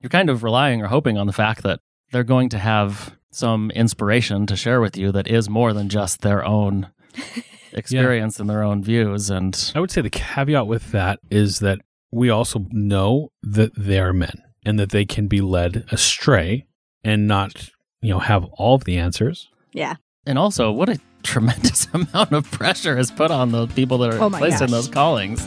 you're kind of relying or hoping on the fact that they're going to have some inspiration to share with you that is more than just their own experience and their own views. And I would say the caveat with that is that we also know that they are men and that they can be led astray and not, you know, have all of the answers. Yeah. and also, what a tremendous amount of pressure is put on the people that are Oh my placed in those callings.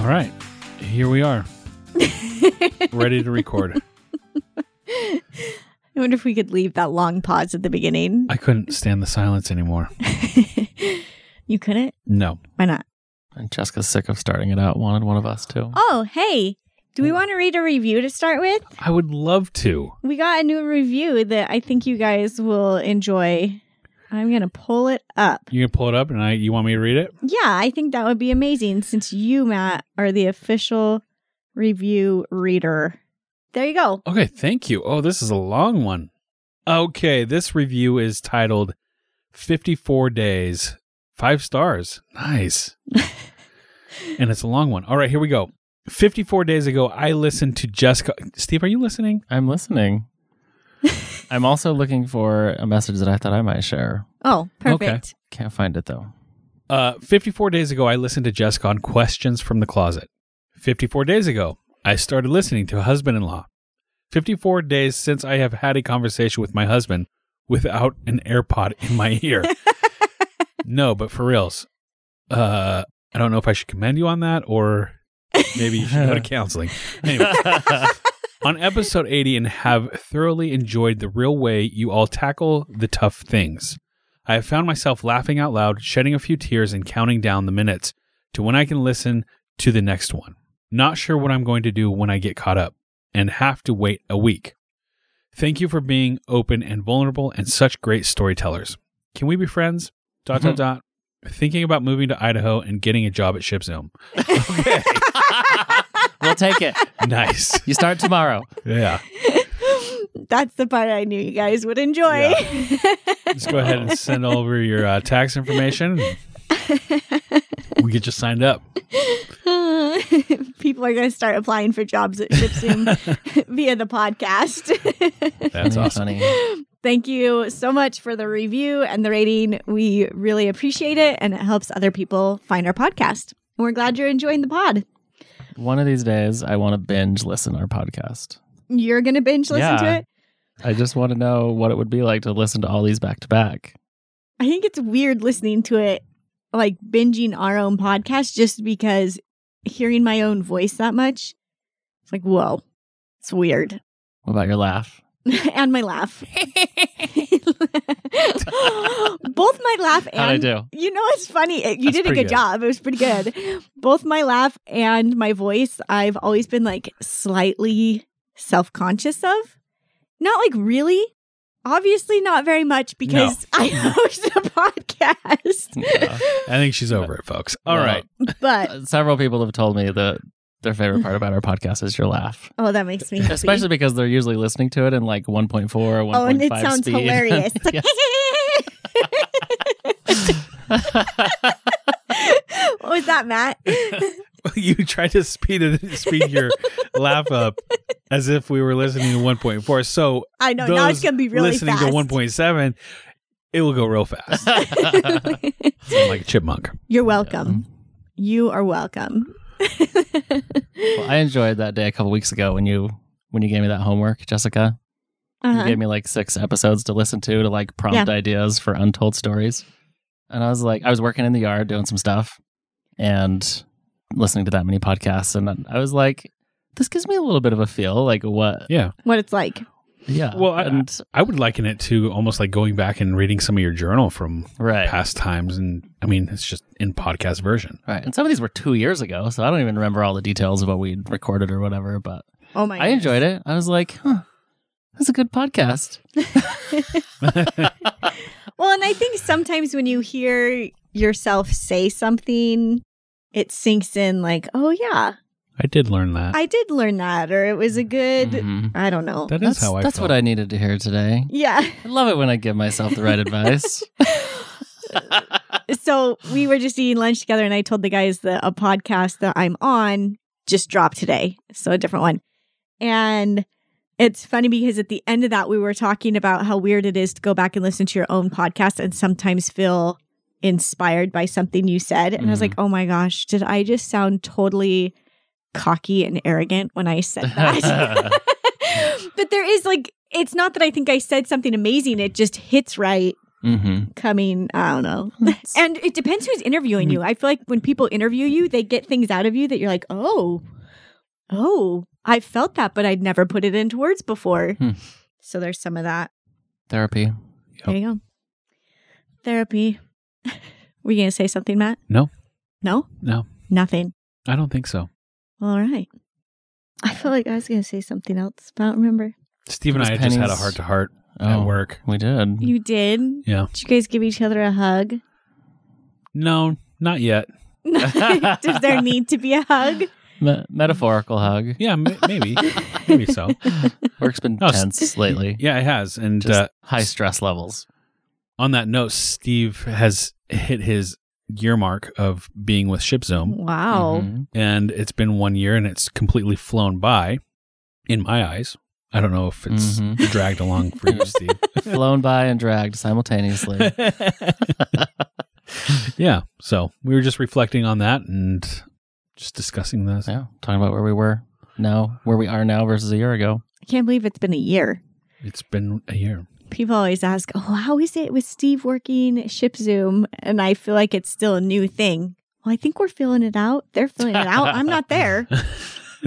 All right, here we are, ready to record. I wonder if we could leave that long pause at the beginning. I couldn't stand the silence anymore. you couldn't? No. Why not? And Jessica's sick of starting it out, wanted one of us to. Oh, hey. Do we want to read a review to start with? I would love to. We got a new review that I think you guys will enjoy. I'm going to pull it up. You can pull it up, and I. You want me to read it? Yeah, I think that would be amazing since you, Matt, are the official review reader. There you go. Okay, thank you. Oh, this is a long one. Okay, this review is titled 54 Days, five stars. Nice. and it's a long one. All right, here we go. 54 days ago, I listened to Jessica. Steve, are you listening? I'm listening. I'm also looking for a message that I thought I might share. Oh, perfect. Can't find it though. Uh, 54 days ago, I listened to Jessica on Questions from the Closet. 54 days ago, I started listening to Husband in Law. 54 days since I have had a conversation with my husband without an AirPod in my ear. no, but for reals, uh, I don't know if I should commend you on that or maybe you should go to counseling. Anyway, on episode 80 and have thoroughly enjoyed the real way you all tackle the tough things. I have found myself laughing out loud, shedding a few tears, and counting down the minutes to when I can listen to the next one. Not sure what I'm going to do when I get caught up and have to wait a week. Thank you for being open and vulnerable and such great storytellers. Can we be friends? Dot dot mm-hmm. dot. Thinking about moving to Idaho and getting a job at ShipZoom. Okay. We'll take it. nice. You start tomorrow. Yeah. That's the part I knew you guys would enjoy. Just go ahead and send over your uh, tax information. we get you signed up. People are going to start applying for jobs at ShipZoom via the podcast. That's awesome. funny. Thank you so much for the review and the rating. We really appreciate it, and it helps other people find our podcast. And we're glad you're enjoying the pod. One of these days, I want to binge listen our podcast. You're going to binge listen to Yeah. it. I just want to know what it would be like to listen to all these back to back. I think it's weird listening to it, like binging our own podcast, just because hearing my own voice that much, it's like, whoa, it's weird. What about your laugh? and my laugh. Both my laugh and How'd I do? You know, it's funny. You That's did a good, good. job. It was pretty good. Both my laugh and my voice, I've always been like slightly self conscious of. Not like really. Obviously, not very much because I host a podcast. I think she's over it, folks. All right. but Several people have told me that their favorite part about our podcast is your laugh. oh, that makes me happy. Especially because they're usually listening to it in like 1.4 or 1.5 oh, and it sounds speed. hilarious. It's like, what was that, Matt? you tried to speed it, speed your laugh up as if we were listening to 1.4. So I know now it's those gonna be really listening fast. to 1.7, it will go real fast. Like a chipmunk. You're welcome. You are welcome. Well, I enjoyed that day a couple weeks ago when you when you gave me that homework, Jessica. You Uh-huh. gave me like six episodes to listen to to like prompt ideas for untold stories. And I was like, I was working in the yard doing some stuff and listening to that many podcasts. And I was like, this gives me a little bit of a feel like what Yeah. What it's like. Yeah. Well, I- and I would liken it to almost like going back and reading some of your journal from right. past times, and I mean, it's just in podcast version. Right. And some of these were two years ago, so I don't even remember all the details of what we recorded or whatever, but Oh my! I enjoyed it. I was like, huh, that's a good podcast. Well, and I think sometimes when you hear yourself say something, it sinks in like, oh yeah, I did learn that. I did learn that, or it was a good. Mhm. I don't know. that is That's, how I that's felt. what I needed to hear today. yeah. I love it when I give myself the right advice. so we were just eating lunch together, and I told the guys that a podcast that I'm on just dropped today. So a different one. And it's funny because at the end of that, we were talking about how weird it is to go back and listen to your own podcast and sometimes feel inspired by something you said. And I was Mhm. like, oh my gosh, did I just sound totally cocky and arrogant when I said that? but there is like, it's not that I think I said something amazing. It just hits right hmm coming, I don't know. And it depends who's interviewing you. I feel like when people interview you, they get things out of you that you're like, oh, oh, I felt that, but I'd never put it into words before. Hmm. So there's some of that. Therapy. There you go. Therapy. Were you going to say something, Matt? No. No? No, Nothing. I don't think so. All right. I felt like I was going to say something else, but I don't remember. Steve and I was just had a heart to heart Oh, at work. We did. You did? Yeah. Did you guys give each other a hug? No, not yet. Does there need to be a hug? Me- metaphorical hug. Yeah, m- maybe, maybe so. Work's been No, s- tense lately. Yeah, it has. And Just uh, high stress levels. on that note, Steve has hit his year mark of being with ShipZoom, Wow. Mhm. and it's been one year, and it's completely flown by. In my eyes, I don't know if it's Mhm. dragged along for you, Steve. Flown by and dragged simultaneously. yeah. So we were just reflecting on that and just discussing this. yeah. Talking about where we were now, where we are now versus a year ago. I can't believe it's been a year. It's been a year. People always ask, "Oh, how is it with Steve working Ship Zoom?" And I feel like it's still a new thing. Well, I think we're filling it out. They're filling it out. I'm not there.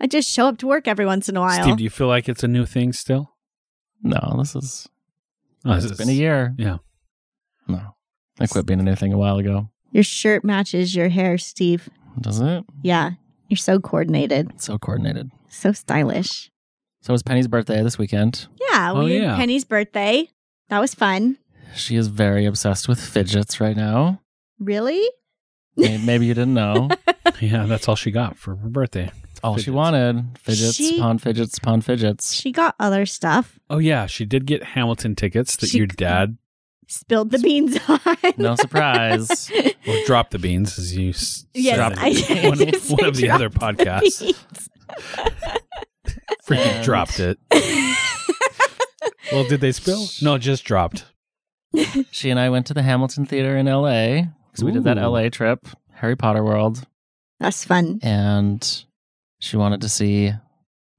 I just show up to work every once in a while. Steve, do you feel like it's a new thing still? No, this is, Oh, it's this is- been a year. Yeah. No. I quit being a new thing a while ago. Your shirt matches your hair, Steve. Does it? Yeah, you're so coordinated, so coordinated. so stylish. So it was Penny's birthday this weekend. Yeah, Oh, we had yeah. Penny's birthday. That was fun. She is very obsessed with fidgets right now. Really? May- Maybe you didn't know. Yeah, that's all she got for her birthday. All she Fidgets. wanted. Fidgets, She- pawn fidgets, pawn fidgets. She got other stuff. Oh yeah, she did get Hamilton tickets that She- your dad Spilled the beans on. No surprise. well, dropped the beans as you s- Yes, said Dropped I the one, beans. one of the other podcasts. beans. Freaking And- dropped it. Well, did they spill? No, just dropped. she and I went to the Hamilton Theater in LA because we did that LA trip, Harry Potter World, That's fun. and she wanted to see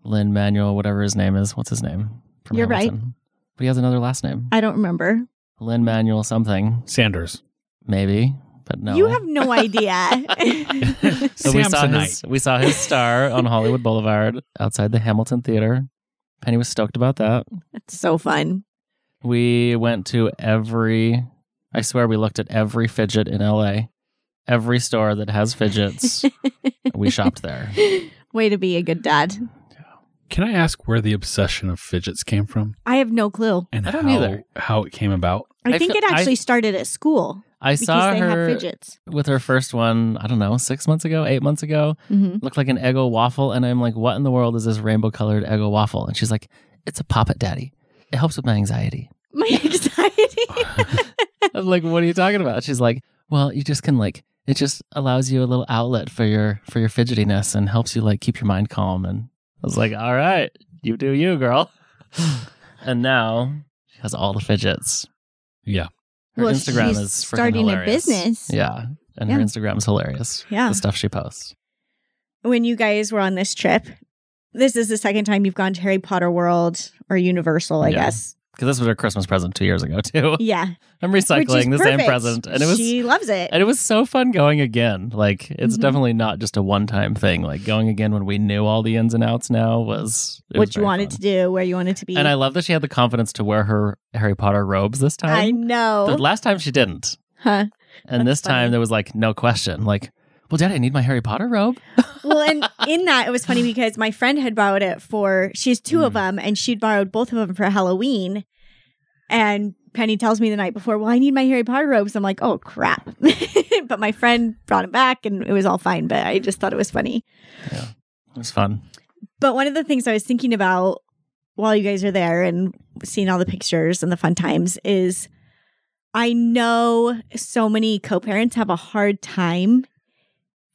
Lin Manuel, whatever his name is. What's his name? From You're right. But he has another last name. I don't remember. Lin Manuel something, Sanders. maybe, but no. You have no idea. So we saw his we saw his star on Hollywood Boulevard outside the Hamilton Theater. Penny was stoked about that. It's so fun. We went to every I swear we looked at every fidget in LA. Every store that has fidgets, we shopped there. Way to be a good dad. Can I ask where the obsession of fidgets came from I have no clue. and I don't how, either. how it came about? I, I think feel- it actually I- started at school I saw they her have fidgets. with her first one, I don't know, six months ago, eight months ago. hmm Looked like an Eggo waffle. And I'm like, what in the world is this rainbow colored Eggo waffle? And she's like, it's a Pop It Daddy. It helps with my anxiety. My anxiety. I'm like, what are you talking about? She's like, well, you just can like, it just allows you a little outlet for your for your fidgetiness and helps you like keep your mind calm. And I was like, all right, you do you, girl. and now she has all the fidgets. Yeah. Her Well, Instagram she's is starting a business. Yeah, and her Yeah. Instagram is hilarious. Yeah. the stuff she posts. when you guys were on this trip, this is the second time you've gone to Harry Potter World or Universal, I Yeah. guess, because this was her Christmas present two years ago too. Yeah. I'm recycling the same present, and it was She loves it. and it was so fun going again. Like it's Mhm. definitely not just a one time thing. Like going again when we knew all the ins and outs now was it was what you wanted fun. to do, where you wanted to be. And I love that she had the confidence to wear her Harry Potter robes this time. I know. The last time she didn't. huh. And That's this time there was like no question. Like, well, Dad, I need my Harry Potter robe. well, and in that, it was funny because my friend had borrowed it for, she has two of Mm. them, and she'd borrowed both of them for Halloween. And Penny tells me the night before, well, I need my Harry Potter robes. I'm like, oh, crap. but my friend brought them back, and it was all fine. But I just thought it was funny. Yeah, it was fun. But one of the things I was thinking about while you guys are there and seeing all the pictures and the fun times is I know so many co parents have a hard time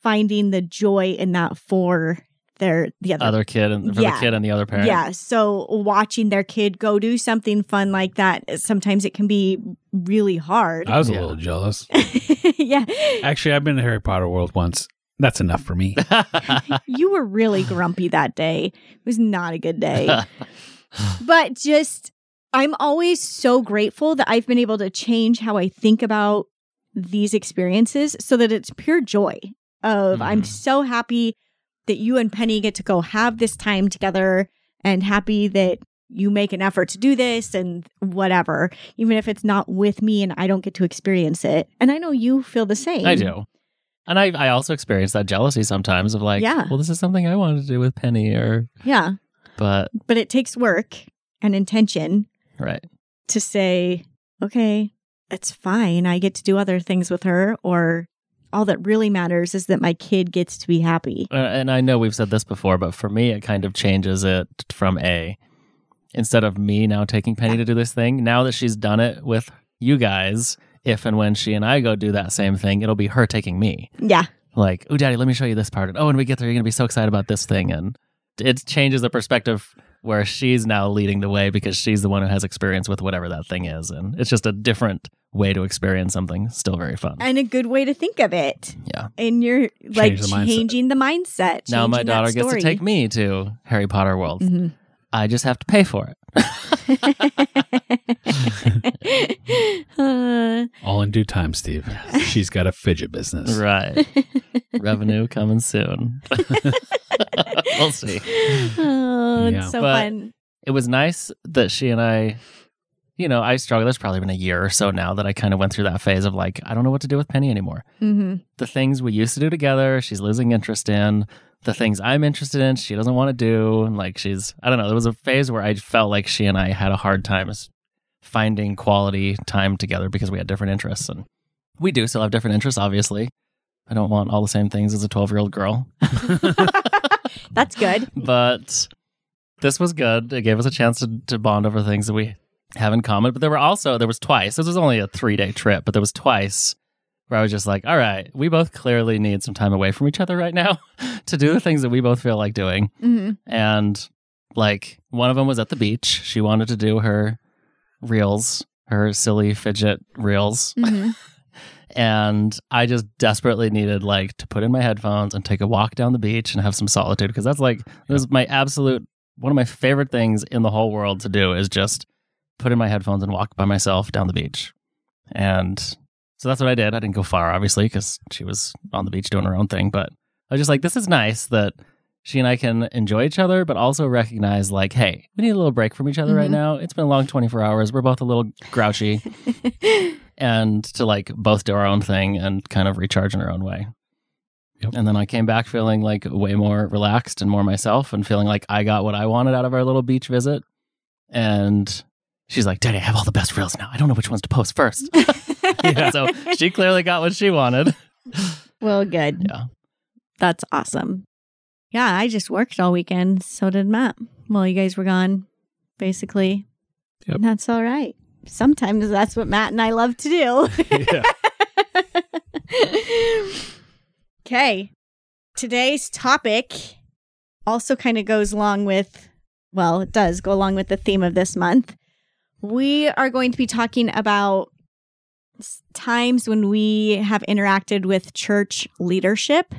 finding the joy in that for their the other, Other kid and for Yeah. the kid and the other parent. yeah so watching their kid go do something fun like that sometimes it can be really hard I was a little jealous. yeah Actually, I've been to Harry Potter world once. That's enough for me. you were really grumpy that day it was not a good day but just I'm always so grateful that I've been able to change how I think about these experiences so that it's pure joy of I'm Mhm. so happy that you and Penny get to go have this time together and happy that you make an effort to do this and whatever even if it's not with me and I don't get to experience it and I know you feel the same I do. And I, I also experience that jealousy sometimes of like, Yeah. well, this is something I wanted to do with Penny or, yeah but, but it takes work and intention right. to say, okay, it's fine. I get to do other things with her, or all that really matters is that my kid gets to be happy. Uh, and I know we've said this before, but for me, it kind of changes it from A. Instead of me now taking Penny to do this thing, now that she's done it with you guys, if and when she and I go do that same thing, it'll be her taking me. Yeah. Like, oh, daddy, let me show you this part. And oh, when we get there, you're going to be so excited about this thing. And it changes the perspective where she's now leading the way because she's the one who has experience with whatever that thing is. And it's just a different way to experience something. Still very fun. And a good way to think of it. Yeah. And you're like the changing the mindset. now my daughter gets to story. take me to Harry Potter World. Mhm. I just have to pay for it. All in due time, Steve. She's got a fidget business. right. Revenue coming soon. we'll see. oh, Yeah. so But- fun. It was nice that she and I, you know, I struggled. There's probably been a year or so now that I kind of went through that phase of like, I don't know what to do with Penny anymore. hmm The things we used to do together, she's losing interest in. The things I'm interested in, she doesn't want to do. And like, she's, I don't know, there was a phase where I felt like she and I had a hard time finding quality time together because we had different interests. And we do still have different interests, obviously. I don't want all the same things as a 12 year old girl. That's good. but this was good. It gave us a chance to, to bond over things that we have in common. But there were also there was twice. This was only a three day trip, but there was twice where I was just like, all right, we both clearly need some time away from each other right now to do the things that we both feel like doing. hmm And like one of them was at the beach. She wanted to do her reels, her silly fidget reels. hmm And I just desperately needed like to put in my headphones and take a walk down the beach and have some solitude because that's like this is my absolute one of my favorite things in the whole world to do is just put in my headphones and walk by myself down the beach. And so that's what I did. I didn't go far obviously because she was on the beach doing her own thing, but I was just like this is nice that she and I can enjoy each other, but also recognize like, hey, we need a little break from each other right Mhm. now. It's been a long 24 hours. We're both a little grouchy and to like both do our own thing and kind of recharge in our own way. Yep. And then I came back feeling like way more relaxed and more myself and feeling like I got what I wanted out of our little beach visit. And she's like, Daddy, I have all the best reels now. I don't know which ones to post first. so she clearly got what she wanted. well, good. Yeah. That's awesome. Yeah, I just worked all weekend. So did Matt. Well, you guys were gone, basically. Yep. And that's all right. Sometimes that's what Matt and I love to do. okay. Today's topic also kind of goes along with, well, it does go along with the theme of this month. We are going to be talking about times when we have interacted with church leadership.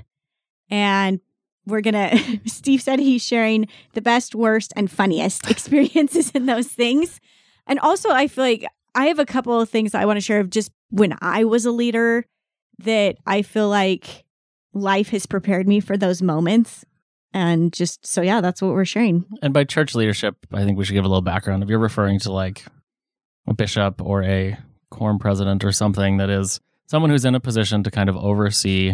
And we're going to, Steve said he's sharing the best, worst, and funniest experiences in those things. And also, I feel like I have a couple of things I want to share of just when I was a leader that I feel like life has prepared me for those moments. And just so, yeah, that's what we're sharing. And by church leadership, I think we should give a little background. If you're referring to like a bishop or a quorum president or something that is someone who's in a position to kind of oversee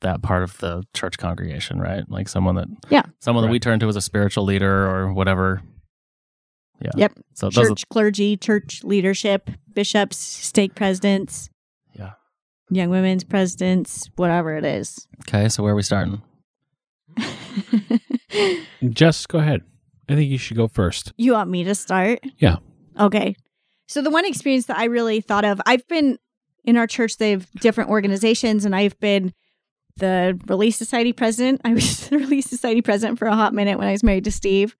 that part of the church congregation, right? Like someone that, Yeah. someone that we turn to as a spiritual leader or whatever. Yeah. Yep. So those, Church clergy, church leadership, bishops, stake presidents, yeah. young women's presidents, whatever it is. Okay. So where are we starting? Jess, go ahead. I think you should go first. You want me to start? Yeah. Okay. So the one experience that I really thought of, I've been in our church, they have different organizations, and I've been the Relief Society president. I was the Relief Society president for a hot minute when I was married to Steve,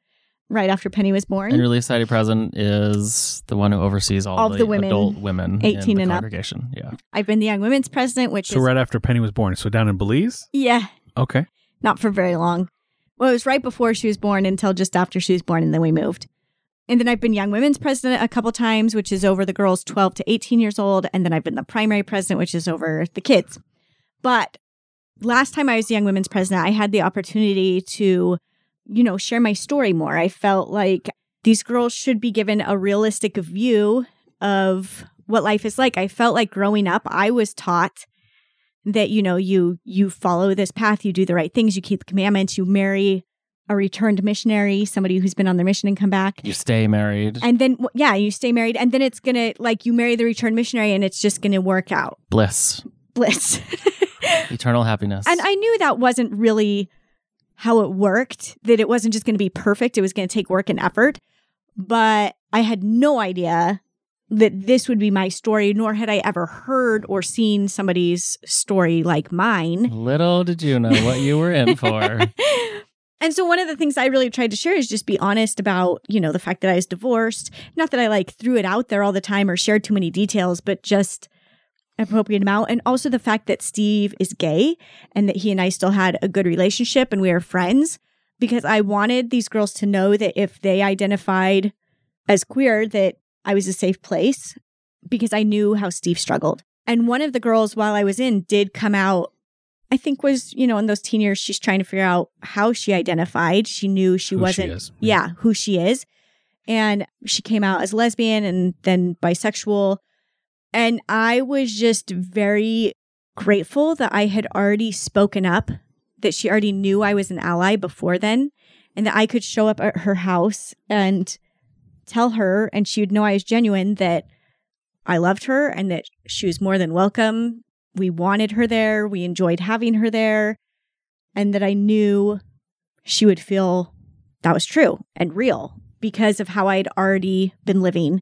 right after Penny was born. And Relief Society president is the one who oversees all, All of the, the women, adult women 18 in the and up. congregation. Yeah. I've been the Young Women's president, which So is right after Penny was born, so down in Belize. yeah, Okay. not for very long. Well, it was right before she was born until just after she was born, and then we moved. And then I've been Young Women's president a couple times, which is over the girls 12 to 18 years old. And then I've been the primary president, which is over the kids. But last time I was Young Women's president, I had the opportunity to, you know, share my story more. I felt like these girls should be given a realistic view of what life is like. I felt like growing up, I was taught that you know you you follow this path you do the right things you keep the commandments you marry a returned missionary somebody who's been on their mission and come back You stay married. and then yeah you stay married and then it's gonna like you marry the returned missionary and it's just gonna work out Bliss. bliss Eternal happiness. and i knew that wasn't really how it worked that it wasn't just gonna be perfect it was gonna take work and effort but i had no idea that this would be my story nor had i ever heard or seen somebody's story like mine Little did you know what you were in for. and so one of the things I really tried to share is just be honest about, you know, the fact that I was divorced. Not that I like threw it out there all the time or shared too many details, but just appropriate amount. And also the fact that Steve is gay and that he and I still had a good relationship and we are friends because I wanted these girls to know that if they identified as queer, that I was a safe place because I knew how Steve struggled. And one of the girls while I was in did come out I think was, you know, in those teen years, she's trying to figure out how she identified. She knew she Who wasn't, is. yeah, who she is. And she came out as lesbian and then bisexual. And I was just very grateful that I had already spoken up, that she already knew I was an ally before then, and that I could show up at her house and tell her, and she would know I was genuine, that I loved her and that she was more than welcome. We wanted her there. We enjoyed having her there. And that I knew she would feel that was true and real because of how I'd already been living.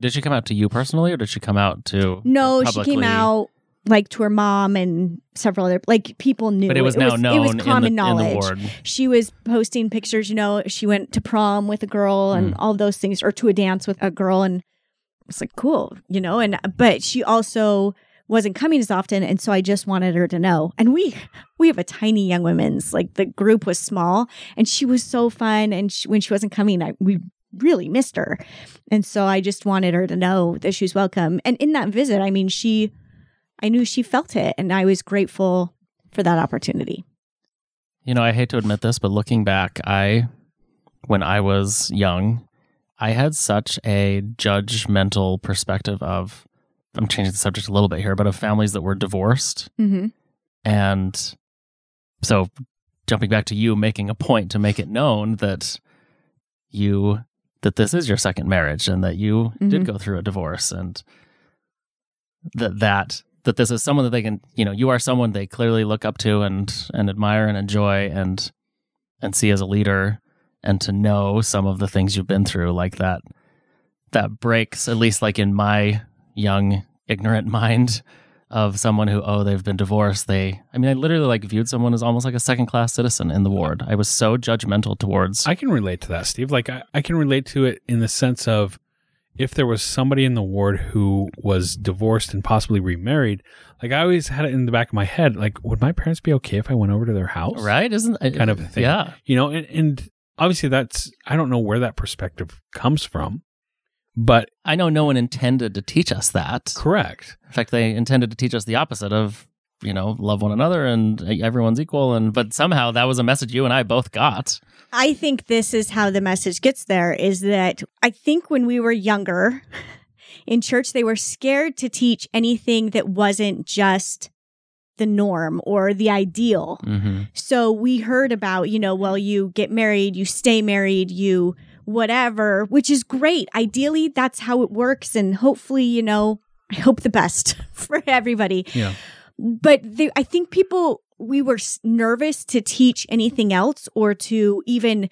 Did she come out to you personally, or did she come out to? No, she came out like to her mom and several other like people knew. But it was now known It was common the knowledge. she was posting pictures. You know, she went to prom with a girl and Mm. all those things, or to a dance with a girl, and it's like cool, you know. And but she also wasn't coming as often, and so I just wanted her to know. And we we have a tiny young women's like the group was small, and she was so fun. And she, when she wasn't coming, I we really missed her, and so I just wanted her to know that she was welcome. And in that visit, I mean, she, I knew she felt it, and I was grateful for that opportunity. You know, I hate to admit this, but looking back, I, when I was young, I had such a judgmental perspective of, I'm changing the subject a little bit here, but of families that were divorced. Mm-hmm. And so jumping back to you making a point to make it known that you, that this is your second marriage and that you did Mhm. go through a divorce and that, that, that this is someone that they can, you know, you are someone they clearly look up to and, and admire and enjoy and, and see as a leader and to know some of the things you've been through like that, that breaks, at least like in my young, ignorant mind, of someone who oh they've been divorced they i mean i literally like viewed someone as almost like a second class citizen in the ward i was so judgmental towards I can relate to that, Steve. Like I, I can relate to it in the sense of if there was somebody in the ward who was divorced and possibly remarried, like I always had it in the back of my head, like would my parents be okay if I went over to their house? right isn't it Kind of a thing. yeah You know, and, and obviously that's I don't know where that perspective comes from, But I know no one intended to teach us that. correct. In fact, they intended to teach us the opposite of, you know, love one another and everyone's equal. And but somehow that was a message you and I both got. I think this is how the message gets there is that I think when we were younger in church, they were scared to teach anything that wasn't just the norm or the ideal. Mm-hmm. So we heard about, you know, well, you get married, you stay married, you whatever, which is great. Ideally, that's how it works. And hopefully, you know, I hope the best for everybody. Yeah. But the, I think people, we were nervous to teach anything else or to even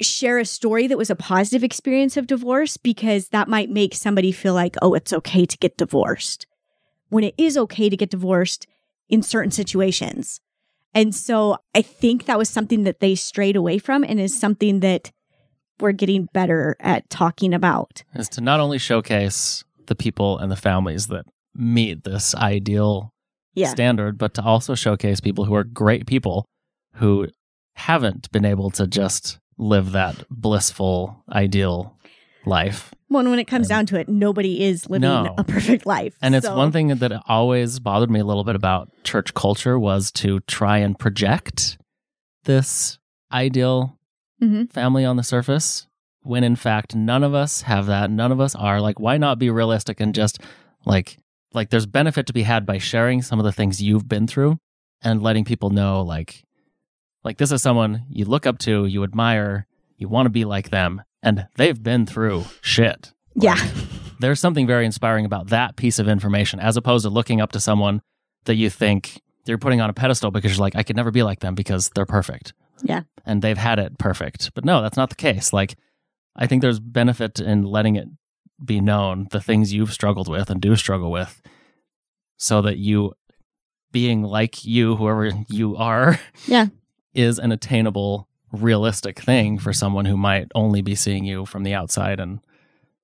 share a story that was a positive experience of divorce because that might make somebody feel like, oh, it's okay to get divorced when it is okay to get divorced in certain situations. And so I think that was something that they strayed away from and is something that we're getting better at talking about. Is to not only showcase the people and the families that meet this ideal Yeah. standard, but to also showcase people who are great people who haven't been able to just live that blissful, ideal life. Well, when it comes And- down to it, nobody is living No. a perfect life. And it's one thing that always bothered me a little bit about church culture was to try and project this ideal Mhm. family on the surface when in fact none of us have that. None of us are. Like, why not be realistic and just like like there's benefit to be had by sharing some of the things you've been through and letting people know like like this is someone you look up to, you admire, you want to be like them, and they've been through shit Yeah. there's something very inspiring about that piece of information as opposed to looking up to someone that you think you're putting on a pedestal because you're like, I could never be like them because they're perfect. Yeah. And they've had it perfect. But no, that's not the case. Like, I think there's benefit in letting it be known the things you've struggled with and do struggle with so that you being like you, whoever you are, Yeah. is an attainable, realistic thing for someone who might only be seeing you from the outside and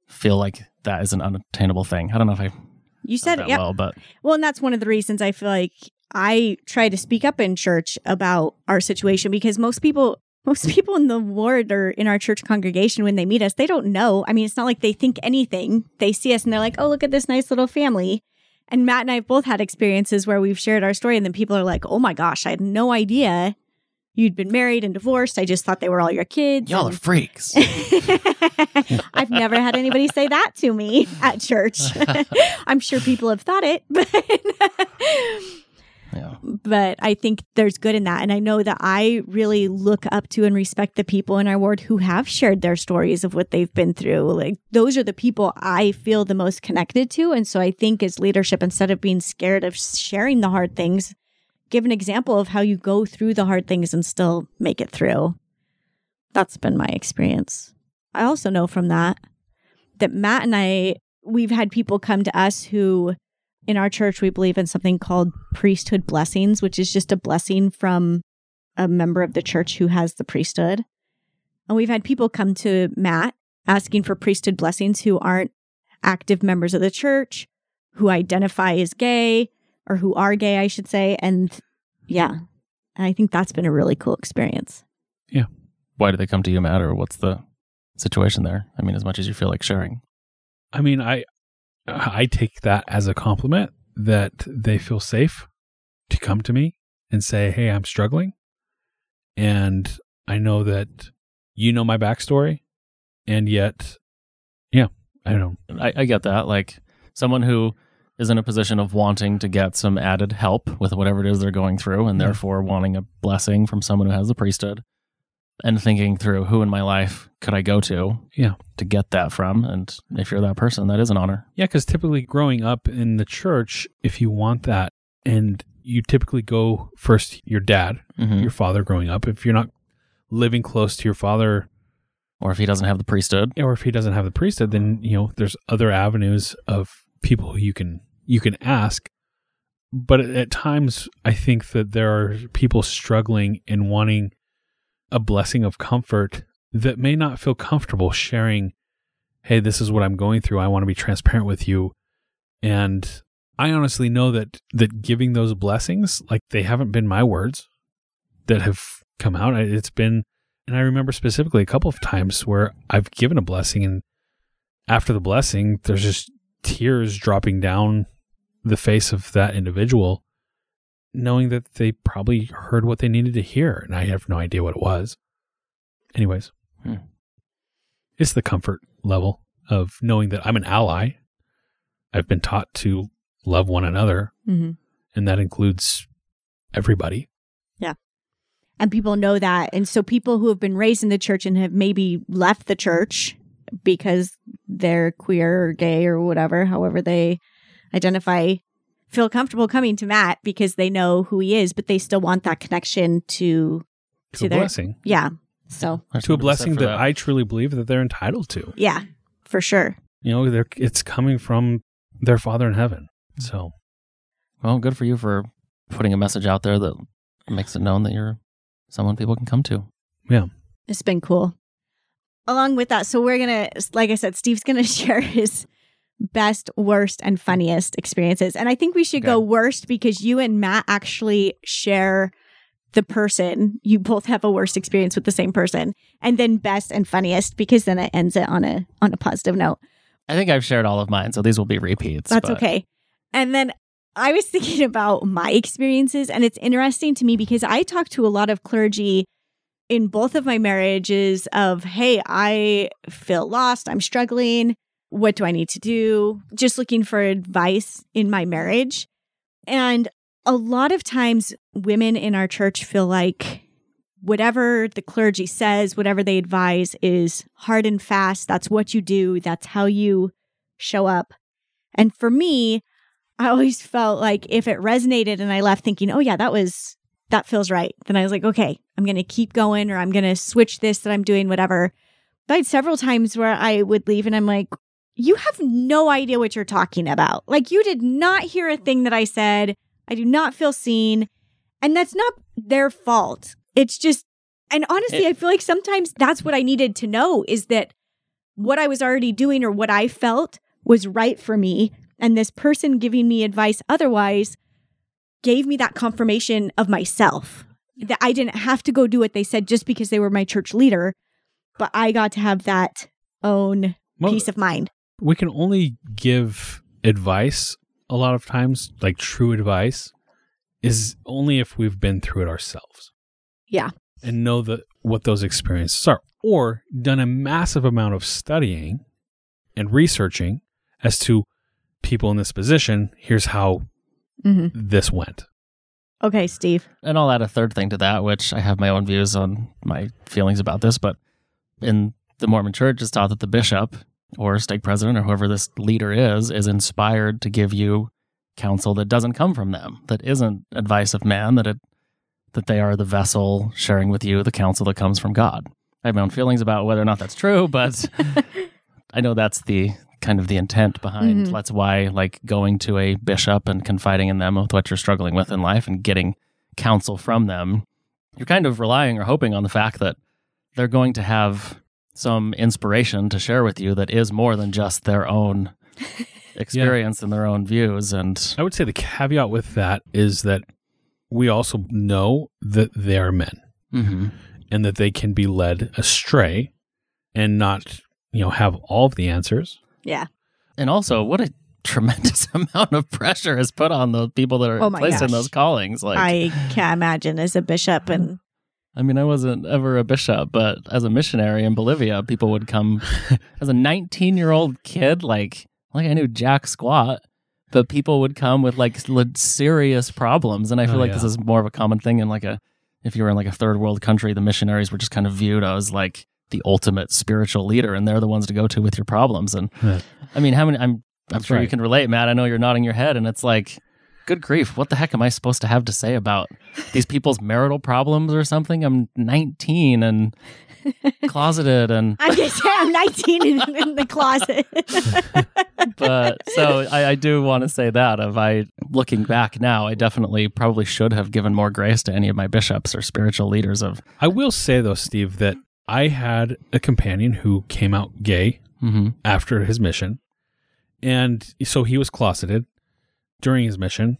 feel like that is an unattainable thing. I don't know if I You said it. Yeah. well, but Well, and that's one of the reasons I feel like I try to speak up in church about our situation because most people most people in the ward or in our church congregation when they meet us, they don't know. I mean, it's not like they think anything. They see us and they're like, "Oh, look at this nice little family." And Matt and I have both had experiences where we've shared our story and then people are like, "Oh my gosh, I had no idea you'd been married and divorced. I just thought they were all your kids." y'all are freaks. I've never had anybody say that to me at church. I'm sure people have thought it, but. But I think there's good in that. And I know that I really look up to and respect the people in our ward who have shared their stories of what they've been through. Like those are the people I feel the most connected to. And so I think as leadership, instead of being scared of sharing the hard things, give an example of how you go through the hard things and still make it through. That's been my experience. I also know from that that Matt and I, we've had people come to us who in our church, we believe in something called priesthood blessings, which is just a blessing from a member of the church who has the priesthood. And we've had people come to Matt asking for priesthood blessings who aren't active members of the church, who identify as gay, or who are gay, I should say. And yeah, and I think that's been a really cool experience. Yeah. Why do they come to you, Matt, or what's the situation there? I mean, as much as you feel like sharing. I mean, I I take that as a compliment that they feel safe to come to me and say, "Hey, I'm struggling," and I know that you know my backstory, and yet, yeah, I don't. I, I get that. Like someone who is in a position of wanting to get some added help with whatever it is they're going through, and Yeah. therefore wanting a blessing from someone who has the priesthood, and thinking through who in my life could I go to, Yeah. to get that from. And if you're that person, that is an honor. Yeah, because typically growing up in the church, if you want that, and you typically go first your dad, Mhm. your father growing up. If you're not living close to your father, Or if he doesn't have the priesthood, or if he doesn't have the priesthood, then you know there's other avenues of people who you can you can ask. But at times, I think that there are people struggling and wanting a blessing of comfort that may not feel comfortable sharing. Hey, this is what I'm going through. I want to be transparent with you, and I honestly know that that giving those blessings, like they haven't been my words that have come out. It's been and I remember specifically a couple of times where I've given a blessing and after the blessing, there's just tears dropping down the face of that individual, knowing that they probably heard what they needed to hear. And I have no idea what it was. Anyways, Hmm. it's the comfort level of knowing that I'm an ally. I've been taught to love one another, hmm and that includes everybody. Yeah. And people know that. And so people who have been raised in the church and have maybe left the church because they're queer or gay or whatever, however they identify, feel comfortable coming to Matt because they know who he is, but they still want that connection to, To, To a their- blessing. yeah. So, To a something be said blessing for that, I truly believe that they're entitled to. yeah, for sure. You know, they're, it's coming from their Father in heaven. Mm. So Well, good for you for putting a message out there that makes it known that you're someone people can come to. Yeah. It's been cool. Along with that, so we're going to, like I said, Steve's going to share his best, worst, and funniest experiences. And I think we should go worst because you and Matt actually share the person. You both have a worst experience with the same person. And then best and funniest because then it ends it on a on a positive note. I think I've shared all of mine, so these will be repeats. That's but- okay. And then I was thinking about my experiences, and it's interesting to me because I talk to a lot of clergy in both of my marriages of, hey, I feel lost, I'm struggling. What do I need to do? Just looking for advice in my marriage. And a lot of times, women in our church feel like whatever the clergy says, whatever they advise is hard and fast. That's what you do, that's how you show up. And for me, I always felt like if it resonated and I left thinking, oh, yeah, that was, that feels right, then I was like, okay, I'm going to keep going or I'm going to switch this that I'm doing, whatever. But I had several times where I would leave and I'm like, you have no idea what you're talking about. Like, you did not hear a thing that I said. I do not feel seen. And that's not their fault. It's just, and honestly, It- I feel like sometimes that's what I needed to know is that what I was already doing or what I felt was right for me. And this person giving me advice otherwise gave me that confirmation of myself that I didn't have to go do what they said just because they were my church leader, but I got to have that own Well, peace of mind. We can only give advice a lot of times, like true advice, is only if we've been through it ourselves. Yeah. And know that what those experiences are, or done a massive amount of studying and researching as to people in this position. Here's how hmm this went. Okay, Steve. And I'll add a third thing to that, which I have my own views on my feelings about this. But in the Mormon church, it's taught that the bishop or stake president or whoever this leader is, is inspired to give you counsel that doesn't come from them, that isn't advice of man, that it that they are the vessel sharing with you the counsel that comes from God. I have my own feelings about whether or not that's true, but I know that's the kind of the intent behind Mhm. that's why like going to a bishop and confiding in them with what you're struggling with in life and getting counsel from them you're kind of relying or hoping on the fact that they're going to have some inspiration to share with you that is more than just their own experience and their own views and I would say the caveat with that is that we also know that they are men Mhm. and that they can be led astray and not, you know, have all of the answers. Yeah. and also what a tremendous amount of pressure is put on the people that are Oh my placed in those callings like I can't imagine as a bishop and I mean, I wasn't ever a bishop, but as a missionary in Bolivia, people would come as a 19 year old kid, like, like I knew jack squat, but people would come with like serious problems. And I feel Oh, like yeah. this is more of a common thing in like a, if you were in like a third world country, the missionaries were just kind of viewed as like the ultimate spiritual leader, and they're the ones to go to with your problems. And Yeah. I mean, how many, I'm, I'm That's sure you can relate, Matt. I know you're nodding your head, and it's like, good grief, what the heck am I supposed to have to say about these people's marital problems or something? I'm 19 and closeted, and I'm just saying I'm 19 in, in the closet. but so I, I do want to say that of I looking back now, I definitely probably should have given more grace to any of my bishops or spiritual leaders of. I will say though, Steve, that I had a companion who came out gay hmm after his mission. And so he was closeted during his mission.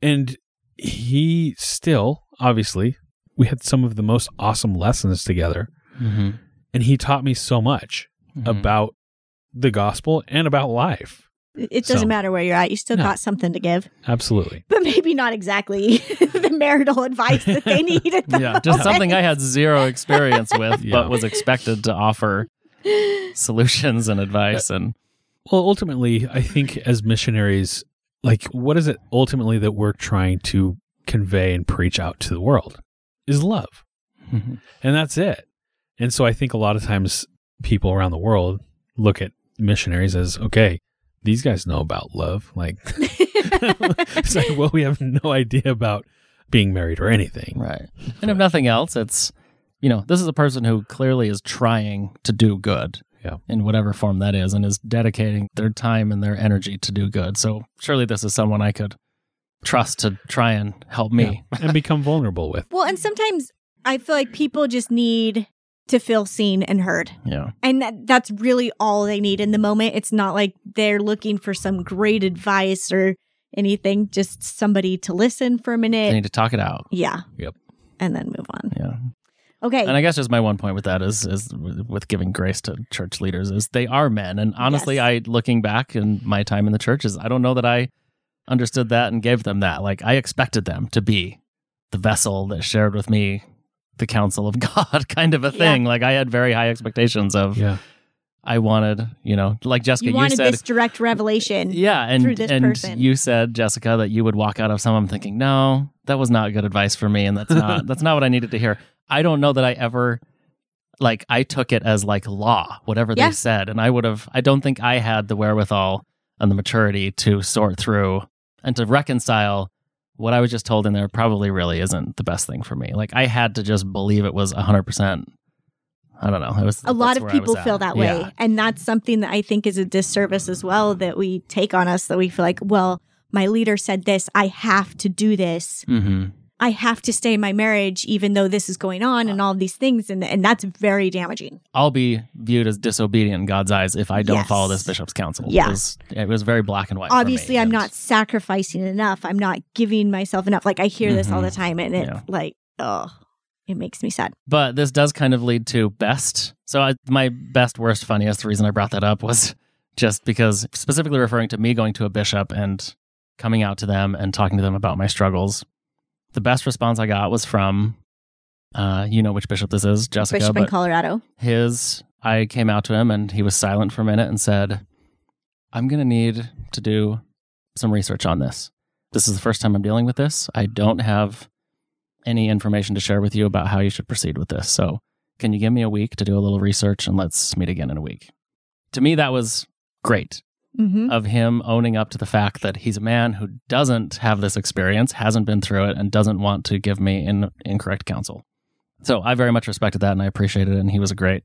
And he still, obviously, we had some of the most awesome lessons together. hmm And he taught me so much about the gospel and about life. It doesn't So- matter where you're at. You still No. got something to give, Absolutely. but maybe not exactly the marital advice that they need. At the Yeah, just something I had zero experience with, Yeah. but was expected to offer solutions and advice. And Well, ultimately, I think as missionaries, like, what is it ultimately that we're trying to convey and preach out to the world? Is love. Mm-hmm. And that's it. And so I think a lot of times people around the world look at missionaries as, okay, these guys know about love. Like, it's like, well, we have no idea about being married or anything. right. And if nothing else, it's, you know, this is a person who clearly is trying to do good. Yeah. In whatever form that is, and is dedicating their time and their energy to do good. So surely this is someone I could trust to try and help me. and become vulnerable with. well, and sometimes I feel like people just need to feel seen and heard. Yeah. And that, that's really all they need in the moment. It's not like they're looking for some great advice or anything, just somebody to listen for a They minute. need to talk it out. Yeah. Yep. And then move on. Yeah. Okay. And I guess just my one point with that is is with giving grace to church leaders is they are men. And honestly, Yes. I looking back in my time in the churches, I don't know that I understood that and gave them that. Like I expected them to be the vessel that shared with me the counsel of God kind of a Yeah. thing. Like I had very high expectations of Yeah. I wanted, you know, like Jessica, you you, wanted said this direct revelation. yeah, and through this and person. you said Jessica that you would walk out of someone thinking, "No, that was not good advice for me, and that's not that's not what I needed to hear." I don't know that I ever like I took it as like law, whatever Yeah. they said, and I would have. I don't think I had the wherewithal and the maturity to sort through and to reconcile what I was just told in there. Probably really isn't the best thing for me. Like I had to just believe it was hundred percent. I don't know. It was a lot of where I was people feel that way. Yeah. And that's something that I think is a disservice as well that we take on us that we feel like, well, my leader said this. I have to do this. Mm-hmm. I have to stay in my marriage, even though this is going on and uh, all these things. And, and that's very damaging. I'll be viewed as disobedient in God's eyes if I don't Yes. follow this bishop's counsel. Yeah. It was, it was very black and white. for me, Obviously, I'm and- not sacrificing enough. I'm not giving myself enough. Like I hear this all the mm-hmm. time and it Yeah. like, oh, it makes me sad. But this does kind of lead to best. So I, my best, worst, funniest reason I brought that up was just because specifically referring to me going to a bishop and coming out to them and talking to them about my struggles. The best response I got was from, uh, you know which bishop this is, Jessica. Bishop in Colorado. his I came out to him and he was silent for a minute and said, I'm going to need to do some research on this. This is the first time I'm dealing with this. I don't have any information to share with you about how you should proceed with this. So, can you give me a week to do a little research and let's meet again in a week? To me, that was great Mm-hmm. of him owning up to the fact that he's a man who doesn't have this experience, hasn't been through it, and doesn't want to give me in, incorrect counsel. So I very much respected that and I appreciated it. And he was a great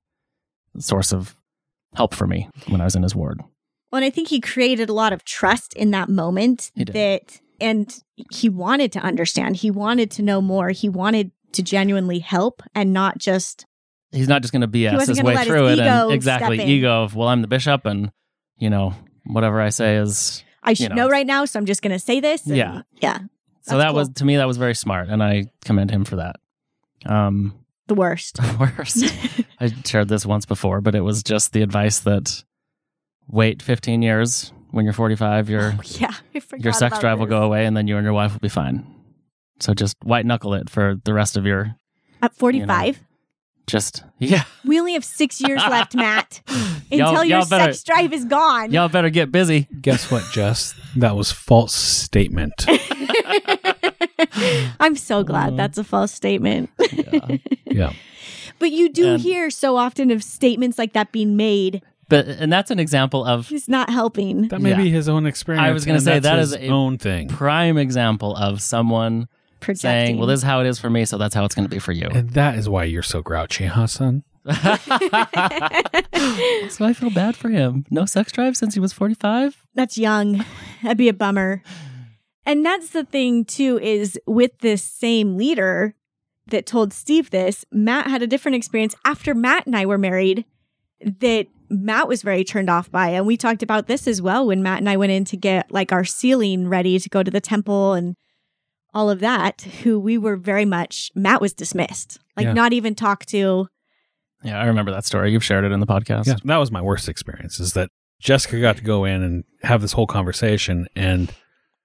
source of help for me when I was in his ward. Well, and I think he created a lot of trust in that moment that, and he wanted to understand. He wanted to know more. He wanted to genuinely help and not just, He's not just going to BS his way let his through it. And exactly, ego of, well, I'm the bishop and, you know, whatever I say is. I should know. know right now, so I'm just going to say this. and- Yeah. Yeah. So that was, to me, that was very smart. And I commend him for that. Um, The worst. worst. I shared this once before, but it was just the advice that wait 15 years. When you're 45, your Oh, yeah. I forgot your sex drive will go away, and then you and your wife will be fine. So just white knuckle it for the rest of your At 45. Just yeah. We only have six years left, Matt, until Y'all- your y'all better- sex drive is gone. Y'all better get busy. Guess what, Jess? That was false statement. I'm so glad Uh, that's a false statement. Yeah. Yeah. But you do And- hear so often of statements like that being made. But and that's an example of he's not helping. That may Yeah. be his own experience. I was gonna say, that's his a- own thing. prime example of someone Projecting. saying, "Well, this is how it is for me, so that's how it's going to be for you." And that is why you're so grouchy, huh, son? so I feel bad for him. No sex drive since he was 45. that's young. That'd be a bummer. And that's the thing too is with this same leader that told Steve this, Matt had a different experience after Matt and I were married that Matt was very turned off by. And we talked about this as well when Matt and I went in to get like our sealing ready to go to the temple and all of that, who we were very much Matt was dismissed. Like Yeah. not even talked to Yeah, I remember that story. You've shared it in the podcast. Yeah, that was my worst experience. Is that Jessica got to go in and have this whole conversation, and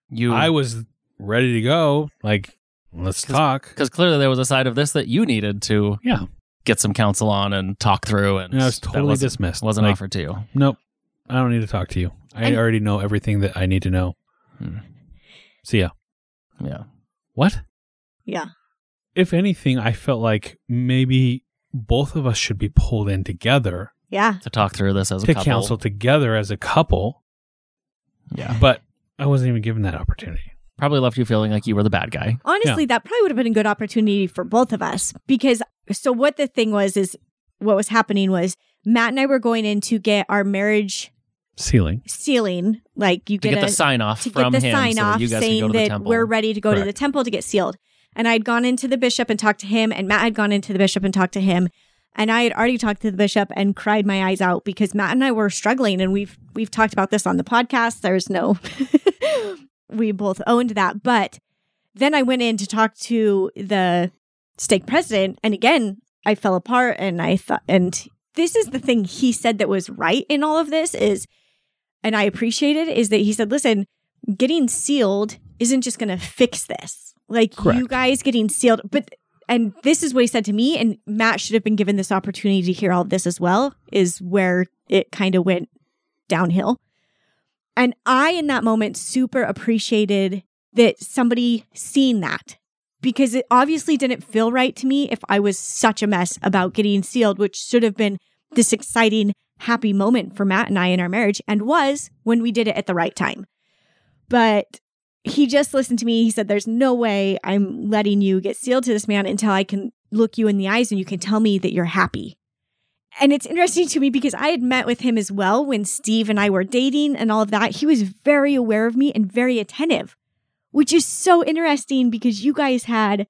You I was ready to go. Like, let's talk. because clearly there was a side of this that you needed to Yeah, get some counsel on and talk through, and and I was totally wasn't, dismissed. wasn't like, offered to you. Nope, I don't need to talk to you. I And- already know everything that I need to know. Hmm. See ya. Yeah, What? Yeah. If anything, I felt like maybe both of us should be pulled in together Yeah. to talk through this as a couple. to couple. counsel together as a couple, Yeah, but I wasn't even given that opportunity. probably left you feeling like you were the bad guy. Honestly, that probably would have been a good opportunity for both of us because so what the thing was is what was happening was Matt and I were going in to get our marriage Ceiling. sealing, like you To get, get a, the sign off to from get the him, sign so off you guys can saying go to the that temple. we're ready to go to the temple to get sealed. And I'd gone into the bishop and talked to him, and Matt had gone into the bishop and talked to him. And I had already talked to the bishop and cried my eyes out because Matt and I were struggling, and we've we've talked about this on the podcast. There's no, we both owned that, but then I went in to talk to the stake president, and again I fell apart, and I thought, and this is the thing he said that was right in all of this is, and I appreciated is that he said, listen, getting sealed isn't just going to fix this. Like you guys getting sealed, but and this is what he said to me, and Matt should have been given this opportunity to hear all of this as well. Is where it kind of went downhill, and I in that moment super appreciated that somebody seen that because it obviously didn't feel right to me if I was such a mess about getting sealed, which should have been this exciting, happy moment for Matt and I in our marriage and was when we did it at the right time. But he just listened to me. He said, There's no way I'm letting you get sealed to this man until I can look you in the eyes and you can tell me that you're happy. And it's interesting to me because I had met with him as well when Steve and I were dating and all of that. He was very aware of me and very attentive, which is so interesting because you guys had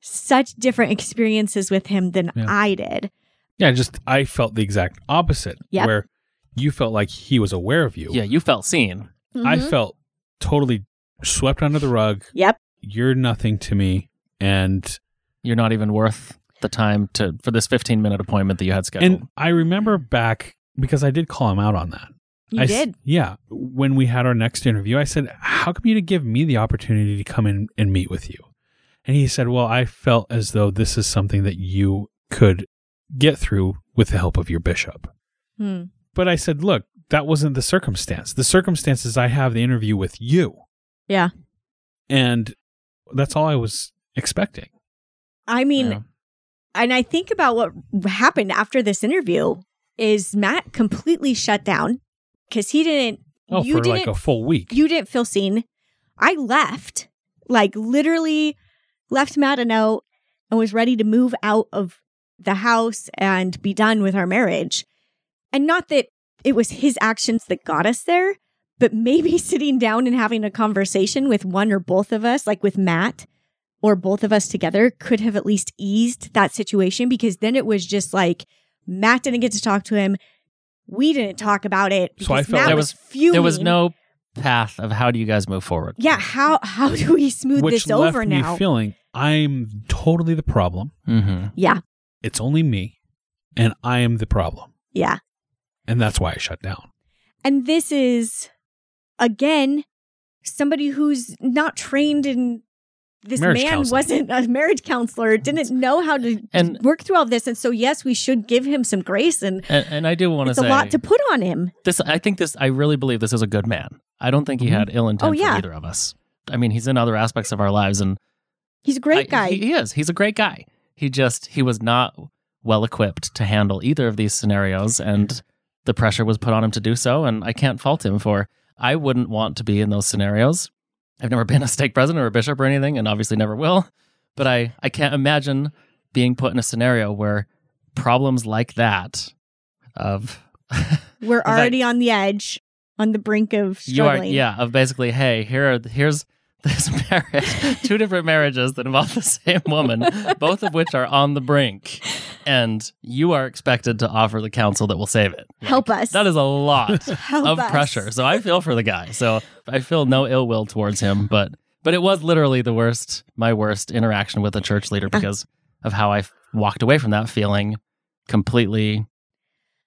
such different experiences with him than Yeah. I did. Yeah, just I felt the exact opposite. Yep. Where you felt like he was aware of you. Yeah, you felt seen. I Mhm. felt totally swept under the rug. Yep. You're nothing to me. And You're not even worth the time to for this 15 minute appointment that you had scheduled. and I remember back because I did call him out on that. You I s- did. yeah. When we had our next interview, I said, How come you didn't give me the opportunity to come in and meet with you? And he said, Well, I felt as though this is something that you could get through with the help of your bishop. Hmm. But I said, Look, that wasn't the circumstance. The circumstance is I have the interview with you. Yeah. And that's all I was expecting. I mean, Yeah. and I think about what happened after this interview is Matt completely shut down because he didn't. Oh, you for didn't. like a full week. you didn't feel seen. I left, like literally, left Matt a note and was ready to move out of the house and be done with our marriage. And not that it was his actions that got us there, but maybe sitting down and having a conversation with one or both of us, like with Matt or both of us together, could have at least eased that situation because then it was just like Matt didn't get to talk to him. We didn't talk about it. So I felt Matt There was, was- there was no path of how do you guys move forward. Yeah, how how do we smooth which this left over me now? feeling I'm totally the problem. Mm-hmm. yeah, It's only me, and I am the problem. yeah. And that's why I shut down. And this is again somebody who's not trained in this Marriage man counseling. wasn't a marriage counselor, didn't know how to And- work through all this. And so yes, we should give him some grace and And, and I do want to it's a lot to put on him. this. I think this. I really believe this is a good man. I don't think he Mhm. had ill intent Oh, yeah. for either of us. I mean, he's in other aspects of our lives, and He's a great I- guy. He, he is. He's a great guy. He just he was not well equipped to handle either of these scenarios, and the pressure was put on him to do so. And I can't fault him for. I wouldn't want to be in those scenarios. I've never been a stake president or a bishop or anything, and obviously never will. But I I can't imagine being put in a scenario where problems like that of We're already on the edge, on the brink of you are yeah of basically hey here are here's this marriage two different marriages that involve the same woman both of which are on the brink and you are expected to offer the counsel that will save it Like, Help us. that is a lot Help of us. pressure so i feel for the guy so i feel no ill will towards him but but it was literally the worst my worst interaction with a church leader ah. because of how I walked away from that feeling completely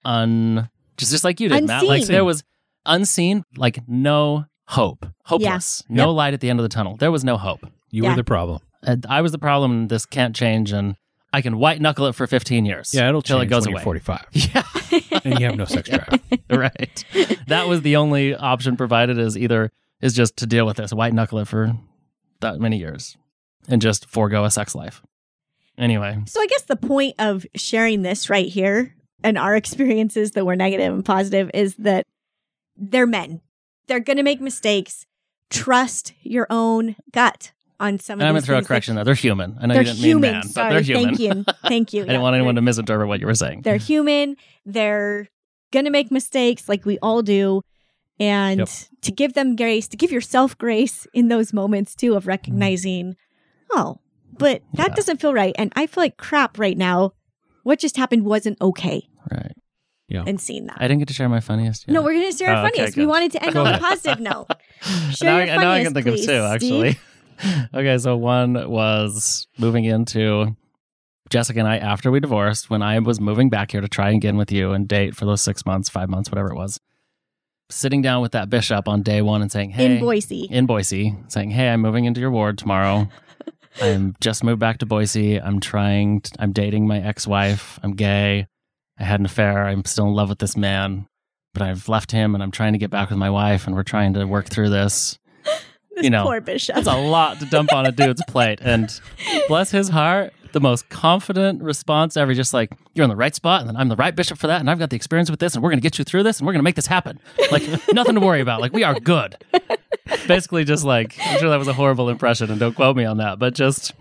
un just just like you did, Matt. Like Unseen. there was unseen, like no hope, hopeless, no light at the end of the tunnel. There was no hope. You Yeah. were the problem. And I was the problem. and This can't change, and I can white knuckle it for 15 years. Yeah, it'll till change it goes when away. you're 45 Yeah, and you have no sex drive. right. That was the only option provided. Is either is just to deal with this, white knuckle it for that many years, and just forego a sex life. Anyway, So I guess the point of sharing this right here and our experiences that were negative and positive is that they're men. They're going to make mistakes. Trust your own gut on some and I'm gonna throw a correction there. They're human. I know They're you didn't human. mean man, Sorry, but they're human. Thank you. Thank you. I didn't want anyone to misinterpret what you were saying. They're human. They're going to make mistakes like we all do. And Yep. to give them grace, to give yourself grace in those moments too of mm-hmm. recognizing, oh, but that Yeah. doesn't feel right. And I feel like crap right now. What just happened wasn't okay. Right. And seen that. I didn't get to share my funniest. Yet. No, we're going to share our Oh, okay, funniest. we wanted to end on a positive note. now, Share I, your now I can think of two actually. okay, so one was moving into Jessica and I after we divorced when I was moving back here to try again with you and date for those six months, five months, whatever it was. Sitting down with that bishop on day one and saying, "Hey, In Boise. in Boise, saying, "Hey, I'm moving into your ward tomorrow. I'm just moved back to Boise. I'm trying. t- I'm dating my ex-wife. I'm gay. I had an affair. I'm still in love with this man, but I've left him, and I'm trying to get back with my wife, and we're trying to work through this. This you know, poor bishop. That's a lot to dump on a dude's plate. And bless his heart, the most confident response ever. Just like you're in the right spot, and then I'm the right bishop for that, and I've got the experience with this, and we're going to get you through this, and we're going to make this happen. Like nothing to worry about. Like we are good. Basically, just like I'm sure that was a horrible impression, and don't quote me on that, but just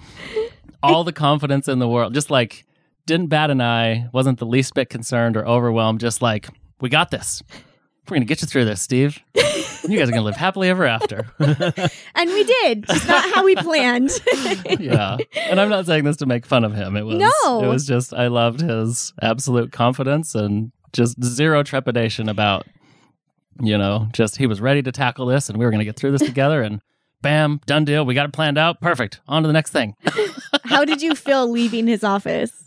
all the confidence in the world. Just like didn't bat an eye, wasn't the least bit concerned or overwhelmed. Just like we got this. We're going to get you through this, Steve. You guys are going to live happily ever after. and we did. Just not how we planned. yeah. And I'm not saying this to make fun of him. It was No. it was just I loved his absolute confidence and just zero trepidation about you know, just he was ready to tackle this and we were going to get through this together and bam, done deal. We got it planned out. Perfect. On to the next thing. how did you feel leaving his office?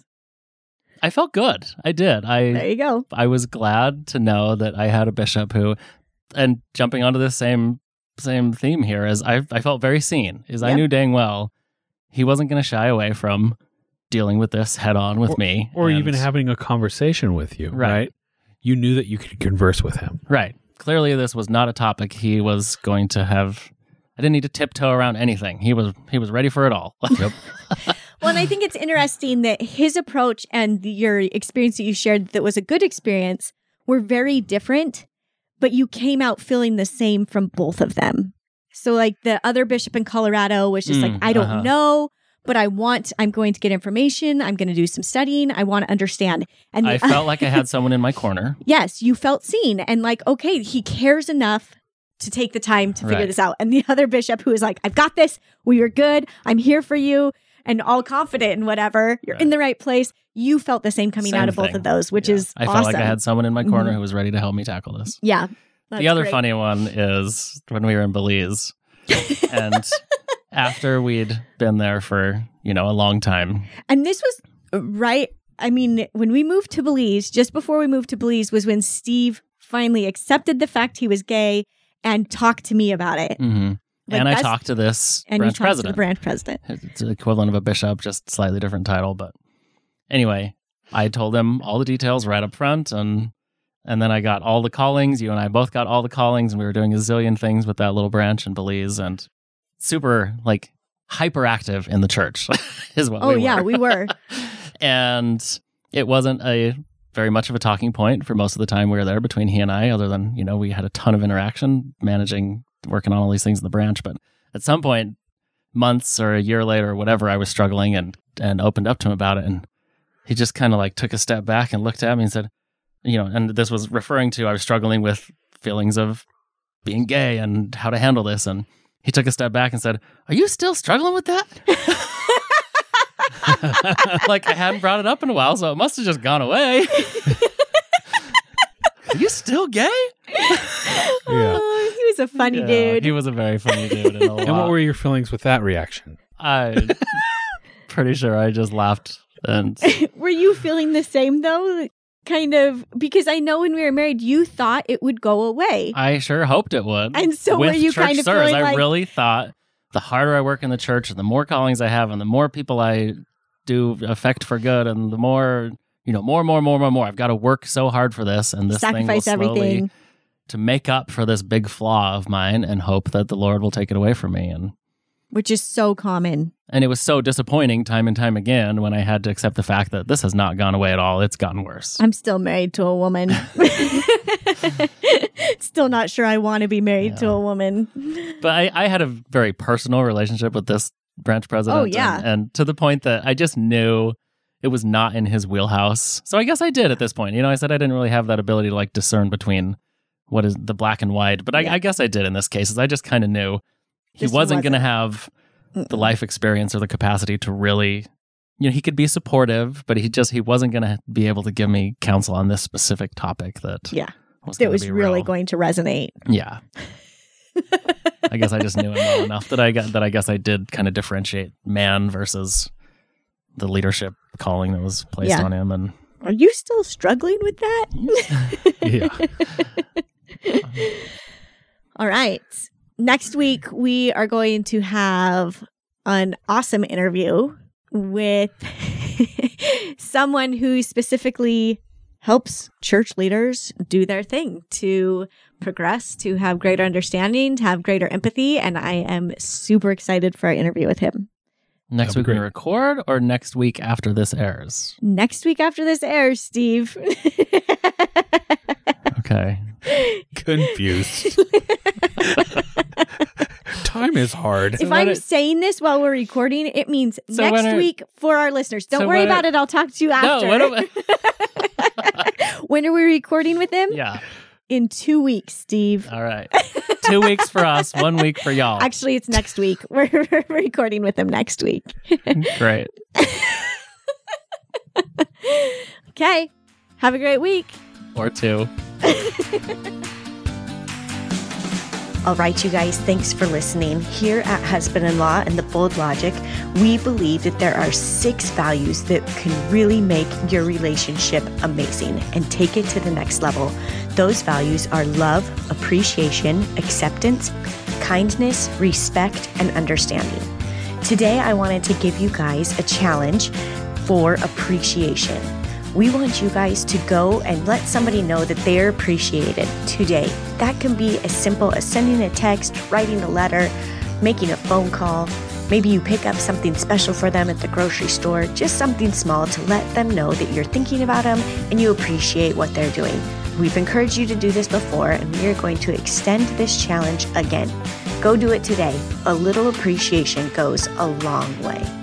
I felt good. I did. I There you go. I was glad to know that I had a bishop who, and jumping onto the same same theme here, is I I felt very seen. Is I knew dang well he wasn't going to shy away from dealing with this head on with me, Or and- even having a conversation with you, Right. right. You knew that you could converse with him. right. Clearly, this was not a topic he was going to have. I didn't need to tiptoe around anything. He was he was ready for it all. Yep. Well, and I think it's interesting that his approach and your experience that you shared that was a good experience were very different, but you came out feeling the same from both of them. So, like the other bishop in Colorado was just like, Mm, I don't uh-huh. know, but I want, I'm going to get information. I'm going to do some studying. I want to understand. And the, I felt like I had someone in my corner. yes, you felt seen and like, okay, he cares enough to take the time to figure Right. this out. And the other bishop who is like, I've got this. We are good. I'm here for you. And all confident in whatever. You're in the right place. You felt the same coming Same out of both of those, which Yeah. is I awesome. felt like I had someone in my corner Mhm. who was ready to help me tackle this. yeah. the other great. funny one is when we were in Belize, and after we'd been there for you know a long time. And this was right. I mean, when we moved to Belize, just before we moved to Belize, was when Steve finally accepted the fact he was gay and talked to me about it. hmm Like, and I talked to this and you branch to president. the branch president. It's the equivalent of a bishop, just slightly different title. But anyway, I told him all the details right up front, and and then I got all the callings. You and I both got all the callings, and we were doing a zillion things with that little branch in Belize, and super like hyperactive in the church is what. Oh we yeah, we were. and it wasn't a very much of a talking point for most of the time we were there between he and I, other than, you know, we had a ton of interaction managing, working on all these things in the branch. But at some point, months or a year later or whatever, I was struggling and, and opened up to him about it. And he just kind of like took a step back and looked at me and said, you know, and this was referring to I was struggling with feelings of being gay and how to handle this. And he took a step back and said, Are you still struggling with that? like I hadn't brought it up in a while, so it must have just gone away. Are you still gay? Oh, he was a funny Yeah, dude. He was a very funny dude. And, a And what were your feelings with that reaction? I pretty sure I just laughed And Were you feeling the same though? Kind of because I know when we were married, you thought it would go away. I sure hoped it would. And so With were you kind of service, feeling I really thought the harder I work in the church, and the more callings I have, and the more people I do affect for good, and the more you know, more, more, more, more, more. I've got to work so hard for this, and this sacrifice thing will slowly everything? To make up for this big flaw of mine, and hope that the Lord will take it away from me. And Which is so common. and it was so disappointing time and time again when I had to accept the fact that this has not gone away at all. It's gotten worse. I'm still married to a woman. still not sure I want to be married to a woman. But I, I had a very personal relationship with this branch president. Oh, yeah. And, and to the point that I just knew it was not in his wheelhouse. So I guess I did at this point. You know, I said I didn't really have that ability to like discern between what is the black and white. But I, Yeah. I guess I did in this case. is I just kind of knew he Just wasn't going to have the Mm-mm. life experience or the capacity to really you know he could be supportive but he just he wasn't going to be able to give me counsel on this specific topic that Yeah. was That was really real. going to resonate. yeah i guess i just knew him well enough that i got that i guess i did kind of differentiate man versus the leadership calling that was placed Yeah. on him and Are you still struggling with that? Yeah. All right. Next week, we are going to have an awesome interview with someone who specifically helps church leaders do their thing to progress, to have greater understanding, to have greater empathy. And I am super excited for our interview with him. next That'd week we record or next week after this airs Next week after this airs, Steve. okay Confused. Time is hard. if when I'm it- saying this while we're recording, it means So next when are- week for our listeners. Don't So worry when are- about it. I'll talk to you no after. what am when are we recording with him? yeah In two weeks, Steve. all right two weeks for us one week for y'all Actually, it's next week. We're, we're recording with him next week. great Okay. Have a great week. or two All right, you guys, thanks for listening. Here at Husband in Law and the Bold Logic, we believe that there are six values that can really make your relationship amazing and take it to the next level. Those values are love, appreciation, acceptance, kindness, respect, and understanding. Today, I wanted to give you guys a challenge for appreciation. We want you guys to go and let somebody know that they're appreciated today. That can be as simple as sending a text, writing a letter, making a phone call. Maybe you pick up something special for them at the grocery store, just something small to let them know that you're thinking about them and you appreciate what they're doing. We've encouraged you to do this before, and we are going to extend this challenge again. Go do it today. A little appreciation goes a long way.